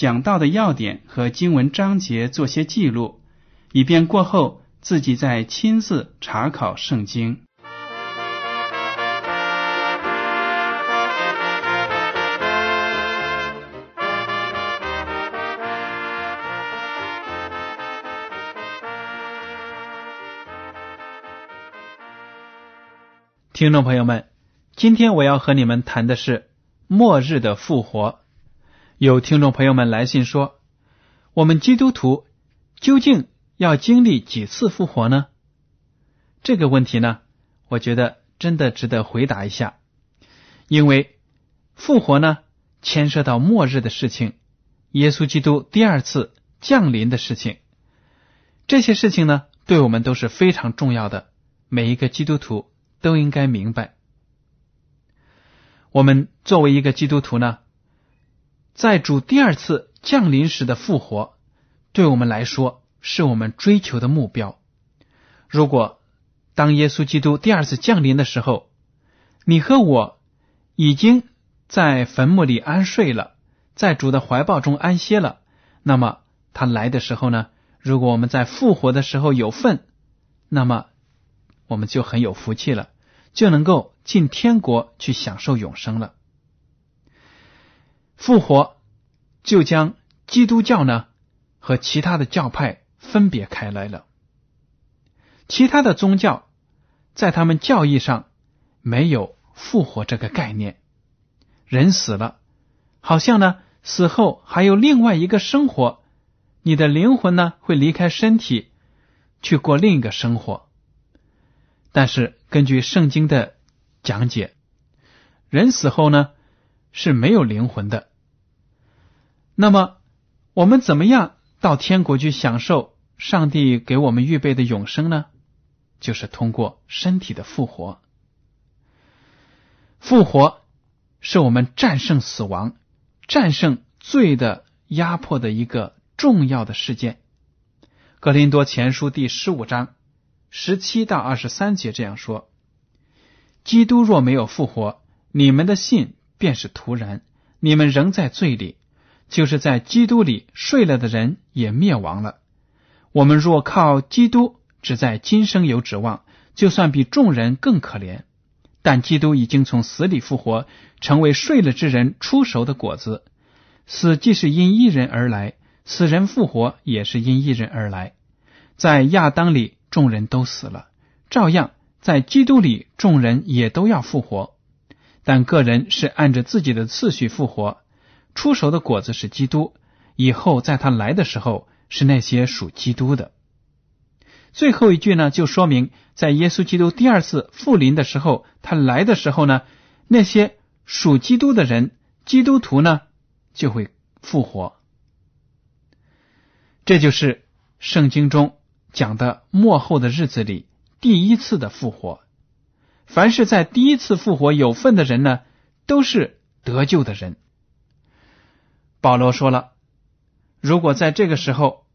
讲到的要点和经文章节做些记录，以便过后自己再亲自查考圣经。听众朋友们，今天我要和你们谈的是末日的复活。有听众朋友们来信说，我们基督徒究竟要经历几次复活呢？这个问题呢，我觉得真的值得回答一下。因为复活呢，牵涉到末日的事情，耶稣基督第二次降临的事情，这些事情呢，对我们都是非常重要的。每一个基督徒。都应该明白，我们作为一个基督徒呢，在主第二次降临时的复活，对我们来说是我们追求的目标。如果当耶稣基督第二次降临的时候，你和我已经在坟墓里安睡了，在主的怀抱中安歇了，那么他来的时候呢？如果我们在复活的时候有份，那么。我们就很有福气了，就能够进天国去享受永生了。复活就将基督教呢和其他的教派分别开来了。其他的宗教在他们教义上没有复活这个概念，人死了，好像呢死后还有另外一个生活，你的灵魂呢会离开身体去过另一个生活。但是根据圣经的讲解，人死后呢是没有灵魂的。那么我们怎么样到天国去享受上帝给我们预备的永生呢？就是通过身体的复活。复活是我们战胜死亡、战胜罪的压迫的一个重要的事件。格林多前书第十五章。十七到二十三节这样说：“基督若没有复活，你们的信便是徒然；你们仍在罪里，就是在基督里睡了的人也灭亡了。我们若靠基督，只在今生有指望，就算比众人更可怜。但基督已经从死里复活，成为睡了之人出熟的果子。死既是因一人而来，死人复活也是因一人而来。在亚当里。”众人都死了，照样在基督里，众人也都要复活。但个人是按着自己的次序复活。出熟的果子是基督，以后在他来的时候是那些属基督的。最后一句呢，就说明在耶稣基督第二次复临的时候，他来的时候呢，那些属基督的人，基督徒呢就会复活。这就是圣经中。讲的末后的日子里，第一次的复活，凡是在第一次复活有份的人呢，都是得救的人。保罗说了，如果在这个时候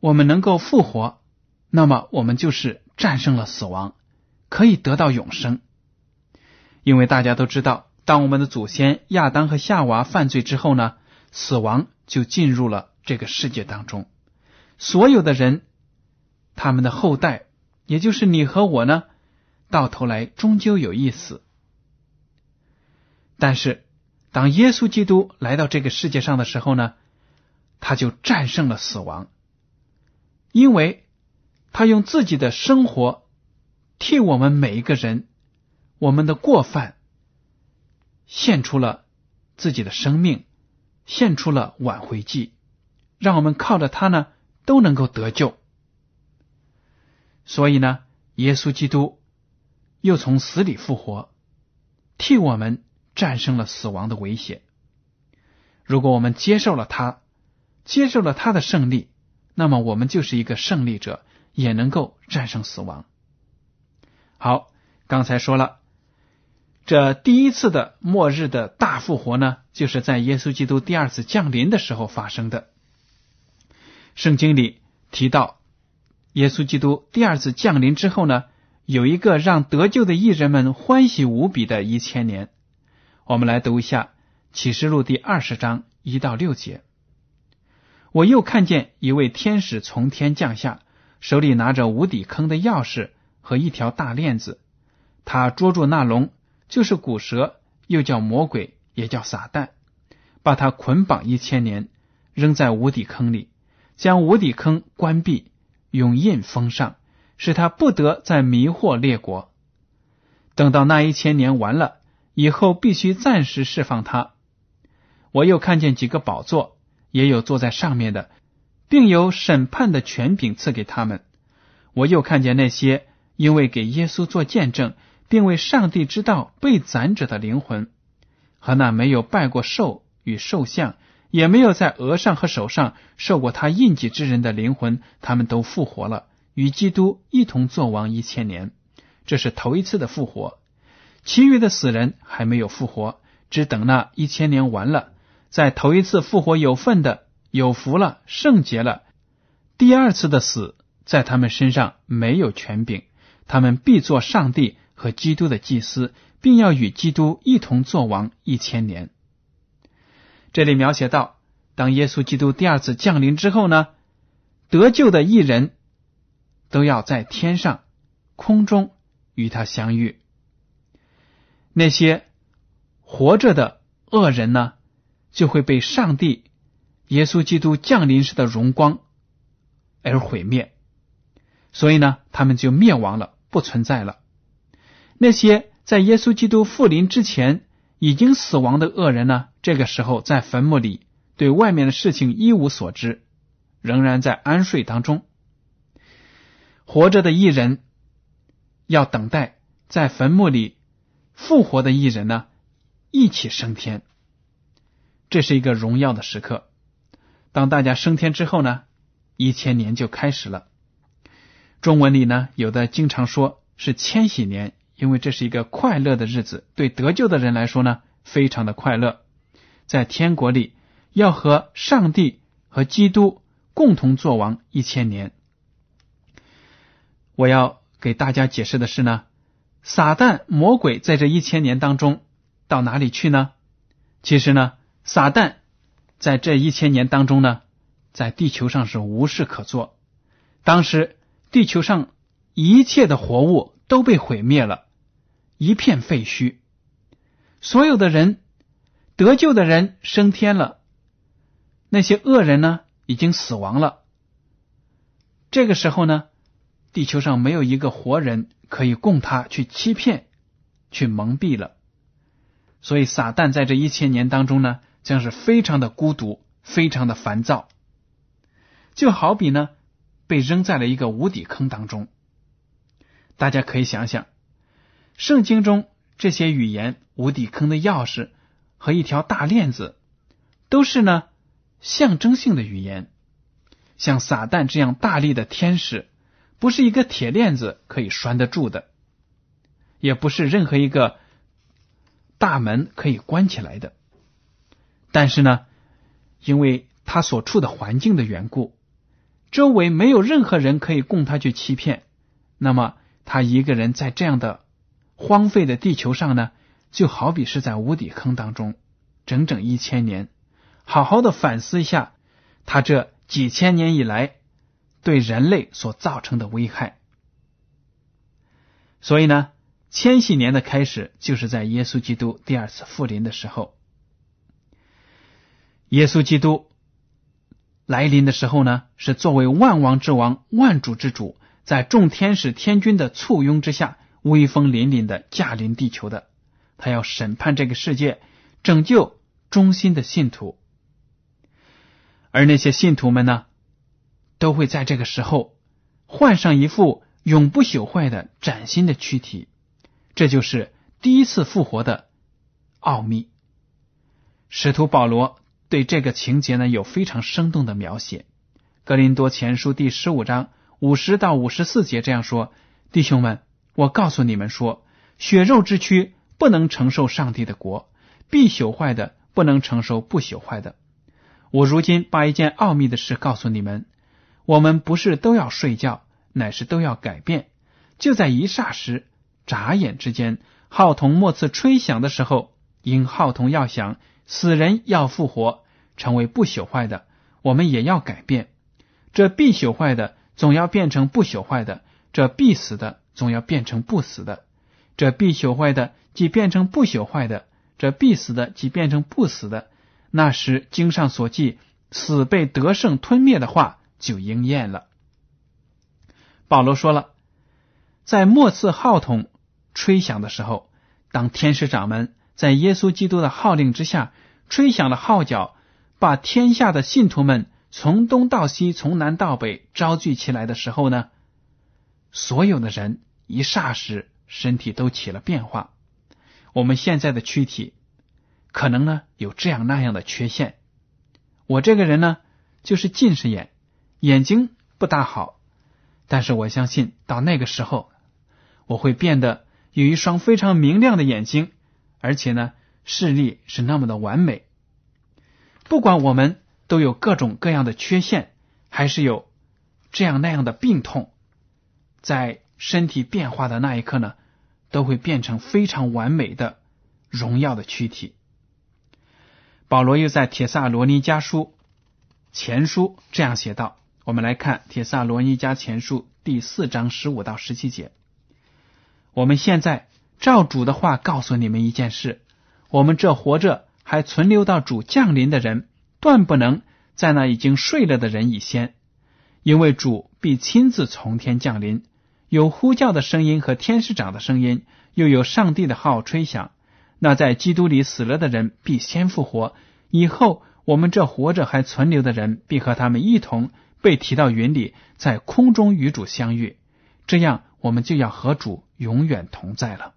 我们能够复活，那么我们就是战胜了死亡，可以得到永生。因为大家都知道，当我们的祖先亚当和夏娃犯罪之后呢，死亡就进入了这个世界当中，所有的人。他们的后代，也就是你和我呢，到头来终究有一死。但是，当耶稣基督来到这个世界上的时候呢，他就战胜了死亡，因为他用自己的生活替我们每一个人我们的过犯献出了自己的生命，献出了挽回祭，让我们靠着他呢都能够得救。所以呢，耶稣基督又从死里复活，替我们战胜了死亡的威胁。如果我们接受了他，接受了他的胜利，那么我们就是一个胜利者，也能够战胜死亡。好，刚才说了，这第一次的末日的大复活呢，就是在耶稣基督第二次降临的时候发生的。圣经里提到，耶稣基督第二次降临之后呢，有一个让得救的艺人们欢喜无比的一千年。我们来读一下启示录第二十章一到六节。我又看见一位天使从天降下，手里拿着无底坑的钥匙和一条大链子。他捉住那龙，就是古蛇，又叫魔鬼，也叫撒旦，把他捆绑一千年，扔在无底坑里，将无底坑关闭，用印封上，使他不得再迷惑列国。等到那一千年完了以后，必须暂时释放他。我又看见几个宝座。也有坐在上面的，并有审判的权柄赐给他们。我又看见那些因为给耶稣做见证，并为上帝之道被斩者的灵魂，和那没有拜过兽与兽像，也没有在额上和手上受过他印记之人的灵魂，他们都复活了，与基督一同作王一千年。这是头一次的复活，其余的死人还没有复活，只等那一千年完了。在头一次复活有份的有福了圣洁了，第二次的死在他们身上没有权柄，他们必做上帝和基督的祭司，并要与基督一同作王一千年。这里描写到，当耶稣基督第二次降临之后呢，得救的一人都要在天上空中与他相遇，那些活着的恶人呢？就会被上帝、耶稣基督降临时的荣光而毁灭，所以呢，他们就灭亡了，不存在了。那些在耶稣基督复临之前已经死亡的恶人呢，这个时候在坟墓里，对外面的事情一无所知，仍然在安睡当中。活着的艺人要等待在坟墓里复活的艺人呢，一起升天。这是一个荣耀的时刻。当大家升天之后呢，一千年就开始了。中文里呢，有的经常说是千禧年，因为这是一个快乐的日子，对得救的人来说呢，非常的快乐。在天国里，要和上帝和基督共同作王一千年。我要给大家解释的是呢，撒旦魔鬼在这一千年当中到哪里去呢？其实呢。撒旦在这一千年当中呢，在地球上是无事可做。当时地球上一切的活物都被毁灭了，一片废墟。所有的人得救的人升天了，那些恶人呢已经死亡了。这个时候呢，地球上没有一个活人可以供他去欺骗、去蒙蔽了。所以撒旦在这一千年当中呢。将是非常的孤独，非常的烦躁，就好比呢被扔在了一个无底坑当中。大家可以想想，圣经中这些语言，无底坑的钥匙和一条大链子，都是呢象征性的语言。像撒旦这样大力的天使，不是一个铁链子可以拴得住的，也不是任何一个大门可以关起来的。但是呢，因为他所处的环境的缘故，周围没有任何人可以供他去欺骗，那么他一个人在这样的荒废的地球上呢，就好比是在无底坑当中，整整一千年，好好的反思一下他这几千年以来对人类所造成的危害。所以呢，千禧年的开始就是在耶稣基督第二次复临的时候。耶稣基督来临的时候呢，是作为万王之王、万主之主，在众天使天君的簇拥之下，威风凛凛的驾临地球的。他要审判这个世界，拯救忠心的信徒。而那些信徒们呢，都会在这个时候换上一副永不朽坏的崭新的躯体。这就是第一次复活的奥秘。使徒保罗。对这个情节呢，有非常生动的描写。格林多前书第十五章五十到五十四节这样说：“弟兄们，我告诉你们说，血肉之躯不能承受上帝的国，必朽坏的不能承受不朽坏的。我如今把一件奥秘的事告诉你们：我们不是都要睡觉，乃是都要改变。就在一霎时、眨眼之间，号筒末次吹响的时候，因号筒要响，死人要复活。”成为不朽坏的，我们也要改变。这必朽坏的总要变成不朽坏的，这必死的总要变成不死的。这必朽坏的即变成不朽坏的，这必死的即变成不死的。那时经上所记死被得胜吞灭的话就应验了。保罗说了，在末次号筒吹响的时候，当天使长们在耶稣基督的号令之下吹响了号角。把天下的信徒们从东到西、从南到北招聚起来的时候呢，所有的人一霎时身体都起了变化。我们现在的躯体可能呢有这样那样的缺陷。我这个人呢就是近视眼，眼睛不大好，但是我相信到那个时候我会变得有一双非常明亮的眼睛，而且呢视力是那么的完美。不管我们都有各种各样的缺陷，还是有这样那样的病痛，在身体变化的那一刻呢，都会变成非常完美的荣耀的躯体。保罗又在《铁萨罗尼迦书》前书这样写道：“我们来看《铁萨罗尼迦前书》第四章十五到十七节。我们现在照主的话告诉你们一件事：我们这活着。”还存留到主降临的人，断不能在那已经睡了的人以先，因为主必亲自从天降临，有呼叫的声音和天使长的声音，又有上帝的号吹响。那在基督里死了的人必先复活，以后我们这活着还存留的人，必和他们一同被提到云里，在空中与主相遇。这样，我们就要和主永远同在了。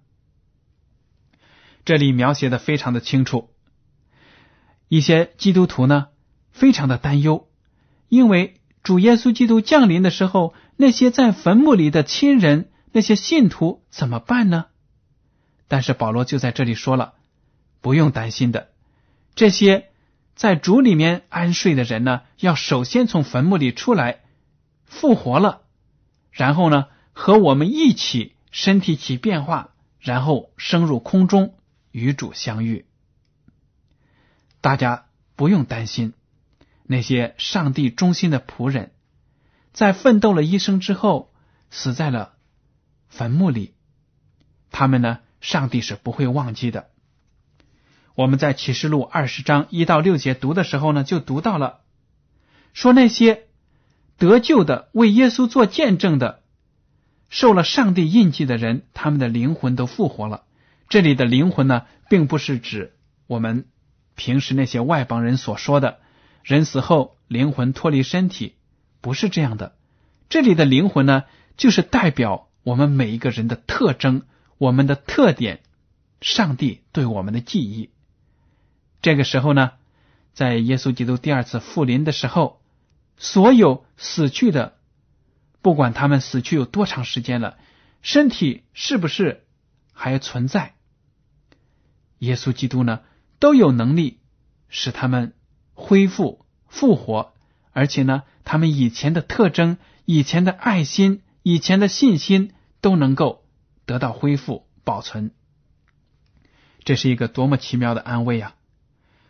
这里描写的非常的清楚。一些基督徒呢，非常的担忧，因为主耶稣基督降临的时候，那些在坟墓里的亲人、那些信徒怎么办呢？但是保罗就在这里说了，不用担心的，这些在主里面安睡的人呢，要首先从坟墓里出来，复活了，然后呢，和我们一起身体起变化，然后升入空中与主相遇。大家不用担心，那些上帝忠心的仆人，在奋斗了一生之后，死在了坟墓里。他们呢，上帝是不会忘记的。我们在启示录二十章一到六节读的时候呢，就读到了，说那些得救的、为耶稣做见证的、受了上帝印记的人，他们的灵魂都复活了。这里的灵魂呢，并不是指我们。平时那些外邦人所说的“人死后灵魂脱离身体”，不是这样的。这里的灵魂呢，就是代表我们每一个人的特征、我们的特点、上帝对我们的记忆。这个时候呢，在耶稣基督第二次复临的时候，所有死去的，不管他们死去有多长时间了，身体是不是还存在，耶稣基督呢？都有能力使他们恢复复活，而且呢，他们以前的特征、以前的爱心、以前的信心都能够得到恢复保存。这是一个多么奇妙的安慰啊！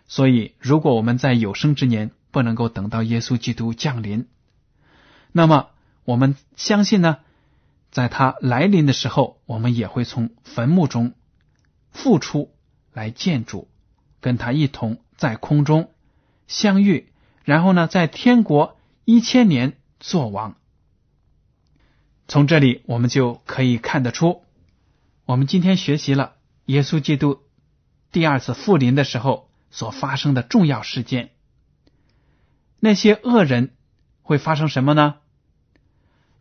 所以，如果我们在有生之年不能够等到耶稣基督降临，那么我们相信呢，在他来临的时候，我们也会从坟墓中复出来见主。跟他一同在空中相遇，然后呢，在天国一千年做王。从这里我们就可以看得出，我们今天学习了耶稣基督第二次复临的时候所发生的重要事件。那些恶人会发生什么呢？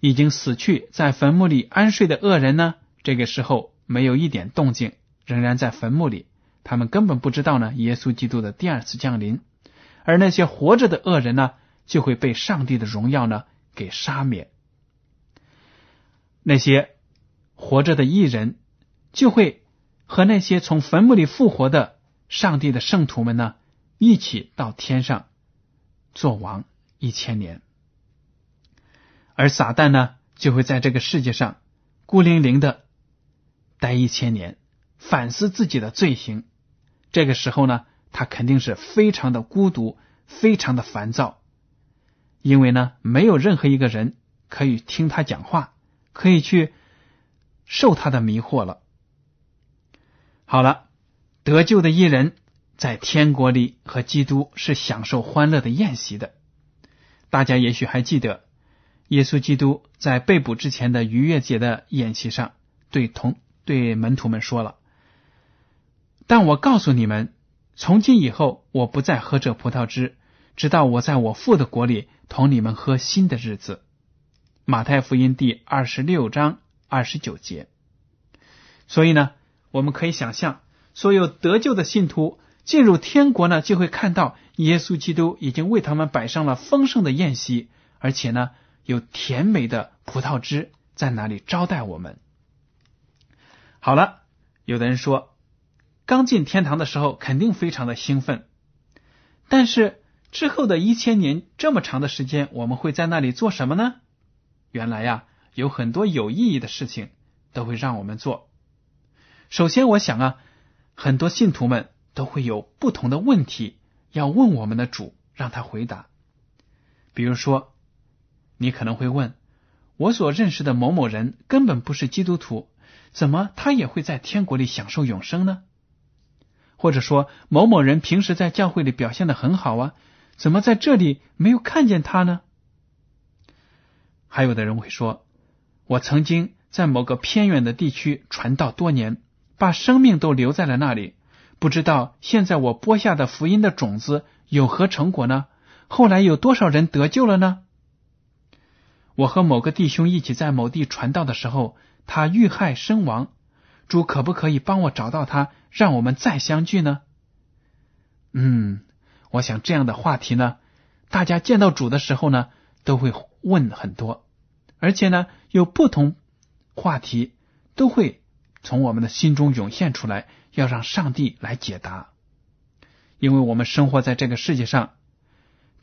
已经死去在坟墓里安睡的恶人呢？这个时候没有一点动静，仍然在坟墓里。他们根本不知道呢，耶稣基督的第二次降临。而那些活着的恶人呢，就会被上帝的荣耀呢给杀灭。那些活着的艺人就会和那些从坟墓里复活的上帝的圣徒们呢一起到天上做王一千年，而撒旦呢就会在这个世界上孤零零的待一千年，反思自己的罪行。这个时候呢，他肯定是非常的孤独，非常的烦躁，因为呢没有任何一个人可以听他讲话。可以去受他的迷惑了。好了，得救的艺人，在天国里和基督是享受欢乐的宴席的。大家也许还记得，耶稣基督在被捕之前的逾越节的宴席上，对同对门徒们说了：“但我告诉你们，从今以后，我不再喝这葡萄汁，直到我在我父的国里同你们喝新的日子。”马太福音第二十六章二十九节，所以呢，我们可以想象，所有得救的信徒进入天国呢，就会看到耶稣基督已经为他们摆上了丰盛的宴席，而且呢，有甜美的葡萄汁在那里招待我们。好了，有的人说，刚进天堂的时候肯定非常的兴奋，但是之后的一千年这么长的时间，我们会在那里做什么呢？原来呀，有很多有意义的事情都会让我们做。首先，我想啊，很多信徒们都会有不同的问题要问我们的主，让他回答。比如说，你可能会问：我所认识的某某人根本不是基督徒，怎么他也会在天国里享受永生呢？或者说，某某人平时在教会里表现的很好啊，怎么在这里没有看见他呢？还有的人会说：“我曾经在某个偏远的地区传道多年，把生命都留在了那里。不知道现在我播下的福音的种子有何成果呢？后来有多少人得救了呢？我和某个弟兄一起在某地传道的时候，他遇害身亡。主可不可以帮我找到他，让我们再相聚呢？”嗯，我想这样的话题呢，大家见到主的时候呢，都会问很多。而且呢，有不同话题都会从我们的心中涌现出来，要让上帝来解答。因为我们生活在这个世界上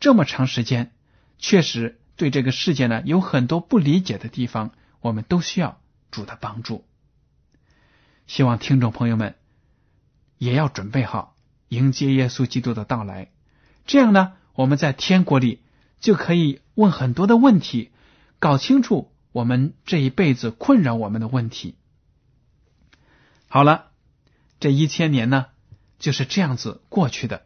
这么长时间，确实对这个世界呢有很多不理解的地方，我们都需要主的帮助。希望听众朋友们也要准备好迎接耶稣基督的到来，这样呢，我们在天国里就可以问很多的问题。搞清楚我们这一辈子困扰我们的问题。好了，这一千年呢就是这样子过去的。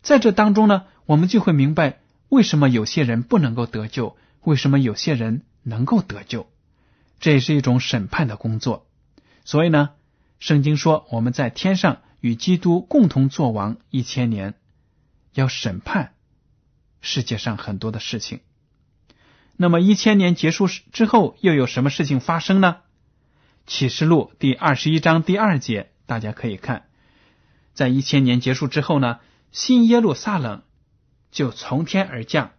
在这当中呢，我们就会明白为什么有些人不能够得救，为什么有些人能够得救。这也是一种审判的工作。所以呢，圣经说我们在天上与基督共同作王一千年，要审判世界上很多的事情。那么一千年结束之后，又有什么事情发生呢？启示录第二十一章第二节，大家可以看，在一千年结束之后呢，新耶路撒冷就从天而降，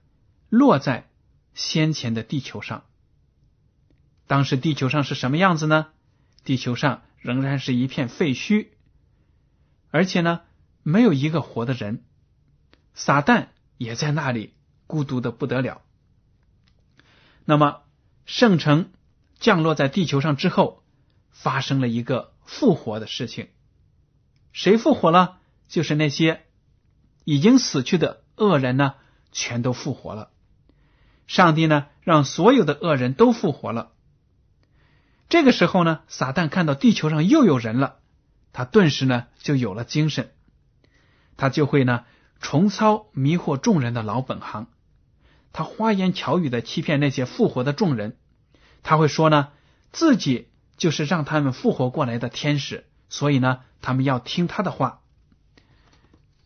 落在先前的地球上。当时地球上是什么样子呢？地球上仍然是一片废墟，而且呢，没有一个活的人，撒旦也在那里孤独的不得了。那么，圣城降落在地球上之后，发生了一个复活的事情。谁复活了？就是那些已经死去的恶人呢，全都复活了。上帝呢，让所有的恶人都复活了。这个时候呢，撒旦看到地球上又有人了，他顿时呢就有了精神，他就会呢重操迷惑众人的老本行，他花言巧语的欺骗那些复活的众人。他会说呢，自己就是让他们复活过来的天使，所以呢，他们要听他的话。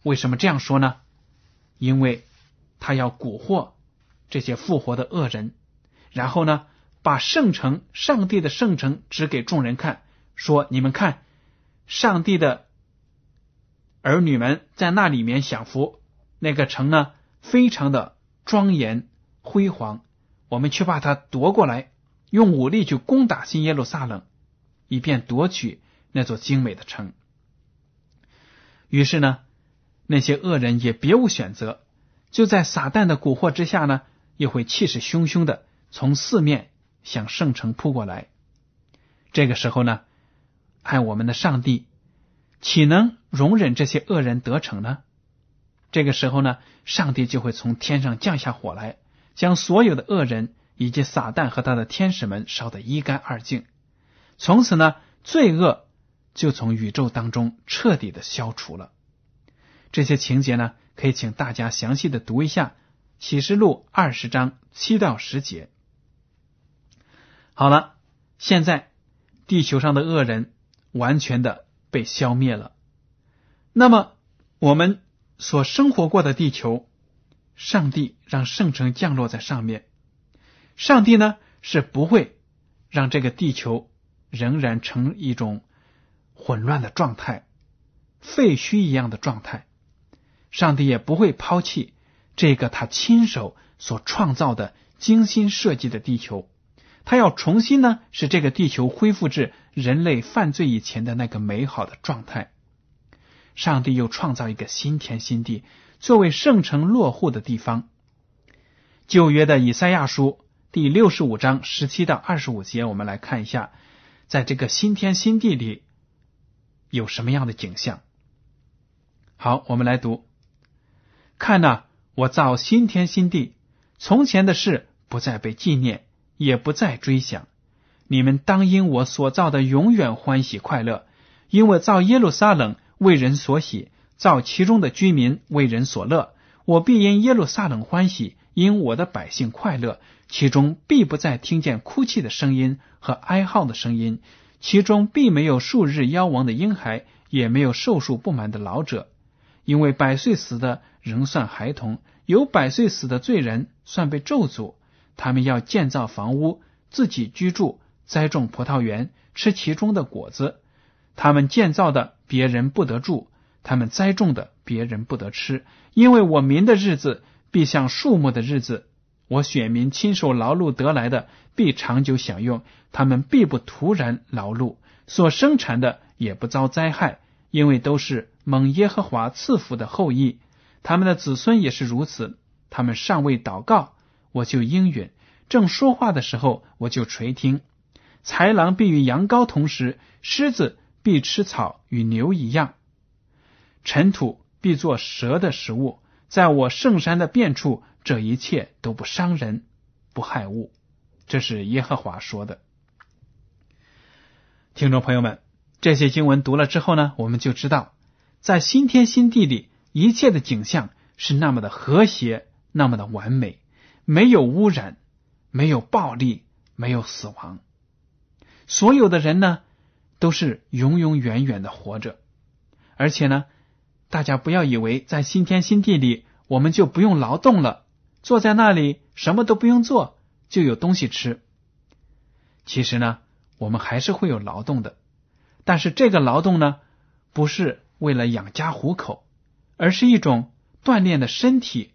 为什么这样说呢？因为他要蛊惑这些复活的恶人，然后呢，把圣城、上帝的圣城指给众人看，说：“你们看，上帝的儿女们在那里面享福，那个城呢，非常的庄严辉煌，我们去把它夺过来。”用武力去攻打新耶路撒冷，以便夺取那座精美的城。于是呢，那些恶人也别无选择，就在撒旦的蛊惑之下呢，也会气势汹汹的从四面向圣城扑过来。这个时候呢，爱我们的上帝岂能容忍这些恶人得逞呢？这个时候呢，上帝就会从天上降下火来，将所有的恶人。以及撒旦和他的天使们烧得一干二净，从此呢，罪恶就从宇宙当中彻底的消除了。这些情节呢，可以请大家详细的读一下《启示录》二十章七到十节。好了，现在地球上的恶人完全的被消灭了，那么我们所生活过的地球，上帝让圣城降落在上面。上帝呢是不会让这个地球仍然成一种混乱的状态、废墟一样的状态。上帝也不会抛弃这个他亲手所创造的精心设计的地球。他要重新呢使这个地球恢复至人类犯罪以前的那个美好的状态。上帝又创造一个新天新地，作为圣城落户的地方。旧约的以赛亚书。第六十五章十七到二十五节，我们来看一下，在这个新天新地里有什么样的景象。好，我们来读：看呐，我造新天新地，从前的事不再被纪念，也不再追想。你们当因我所造的永远欢喜快乐，因为造耶路撒冷为人所喜，造其中的居民为人所乐。我必因耶路撒冷欢喜，因我的百姓快乐。其中必不再听见哭泣的声音和哀号的声音，其中必没有数日夭亡的婴孩，也没有寿数不满的老者，因为百岁死的仍算孩童，有百岁死的罪人算被咒诅。他们要建造房屋，自己居住，栽种葡萄园，吃其中的果子。他们建造的别人不得住，他们栽种的别人不得吃，因为我民的日子必像树木的日子。我选民亲手劳碌得来的，必长久享用；他们必不突然劳碌，所生产的也不遭灾害，因为都是蒙耶和华赐福的后裔。他们的子孙也是如此。他们尚未祷告，我就应允；正说话的时候，我就垂听。豺狼必与羊羔同食，狮子必吃草与牛一样，尘土必作蛇的食物。在我圣山的遍处。这一切都不伤人，不害物，这是耶和华说的。听众朋友们，这些经文读了之后呢，我们就知道，在新天新地里，一切的景象是那么的和谐，那么的完美，没有污染，没有暴力，没有死亡，所有的人呢，都是永永远远的活着。而且呢，大家不要以为在新天新地里，我们就不用劳动了。坐在那里什么都不用做就有东西吃。其实呢，我们还是会有劳动的，但是这个劳动呢，不是为了养家糊口，而是一种锻炼的身体，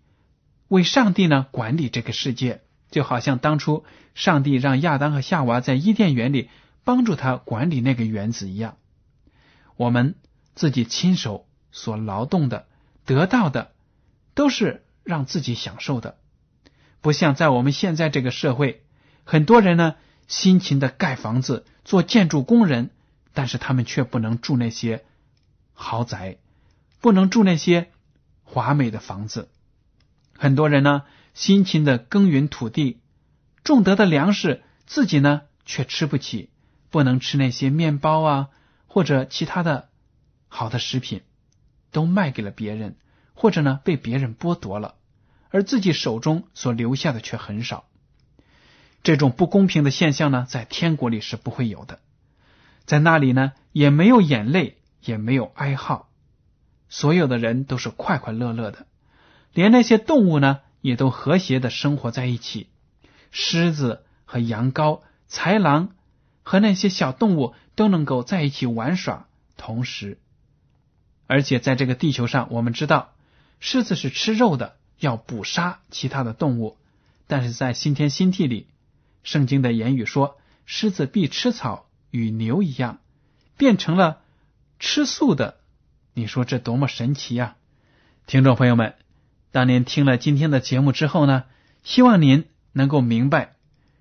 为上帝呢管理这个世界。就好像当初上帝让亚当和夏娃在伊甸园里帮助他管理那个园子一样，我们自己亲手所劳动的得到的都是。让自己享受的，不像在我们现在这个社会，很多人呢辛勤的盖房子，做建筑工人，但是他们却不能住那些豪宅，不能住那些华美的房子。很多人呢辛勤的耕耘土地，种得的粮食自己呢却吃不起，不能吃那些面包啊或者其他的好的食品，都卖给了别人。或者呢被别人剥夺了，而自己手中所留下的却很少。这种不公平的现象呢，在天国里是不会有的，在那里呢也没有眼泪，也没有哀号，所有的人都是快快乐乐的，连那些动物呢也都和谐的生活在一起，狮子和羊羔、豺狼和那些小动物都能够在一起玩耍，同时。而且在这个地球上，我们知道狮子是吃肉的，要捕杀其他的动物。但是在新天新地里，圣经的言语说，狮子必吃草，与牛一样，变成了吃素的。你说这多么神奇呀！听众朋友们，当您听了今天的节目之后呢，希望您能够明白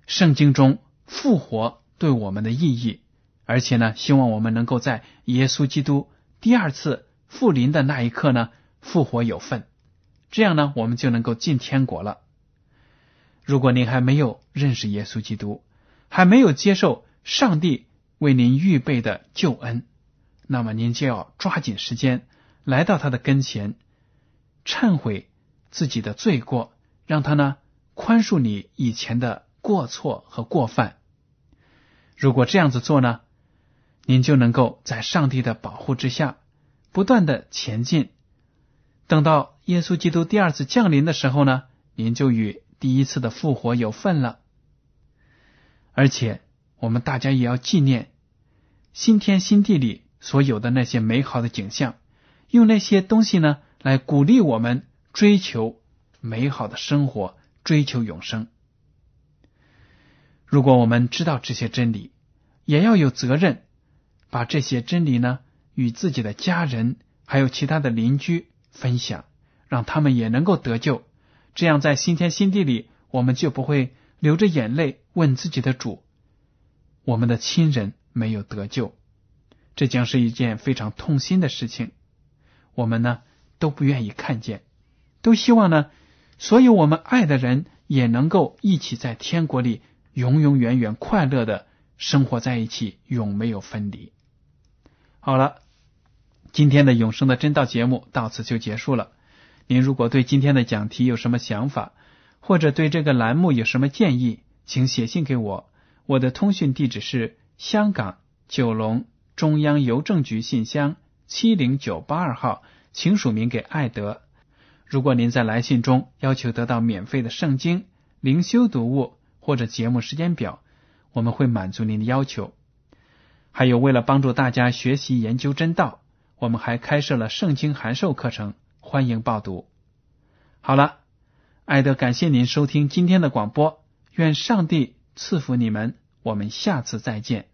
圣经中复活对我们的意义，而且呢，希望我们能够在耶稣基督第二次。复临的那一刻呢，复活有份，这样呢，我们就能够进天国了。如果您还没有认识耶稣基督，还没有接受上帝为您预备的救恩，那么您就要抓紧时间来到他的跟前，忏悔自己的罪过，让他呢宽恕你以前的过错和过犯。如果这样子做呢，您就能够在上帝的保护之下。不断的前进，等到耶稣基督第二次降临的时候呢，您就与第一次的复活有份了。而且，我们大家也要纪念新天新地里所有的那些美好的景象，用那些东西呢来鼓励我们追求美好的生活，追求永生。如果我们知道这些真理，也要有责任把这些真理呢。与自己的家人还有其他的邻居分享，让他们也能够得救。这样在新天新地里，我们就不会流着眼泪问自己的主：我们的亲人没有得救，这将是一件非常痛心的事情。我们呢都不愿意看见，都希望呢所有我们爱的人也能够一起在天国里永永远远快乐的生活在一起，永没有分离。好了。今天的永生的真道节目到此就结束了。您如果对今天的讲题有什么想法，或者对这个栏目有什么建议，请写信给我。我的通讯地址是香港九龙中央邮政局信箱七零九八二号，请署名给艾德。如果您在来信中要求得到免费的圣经灵修读物或者节目时间表，我们会满足您的要求。还有，为了帮助大家学习研究真道。我们还开设了圣经函授课程，欢迎报读。好了，艾德，感谢您收听今天的广播，愿上帝赐福你们，我们下次再见。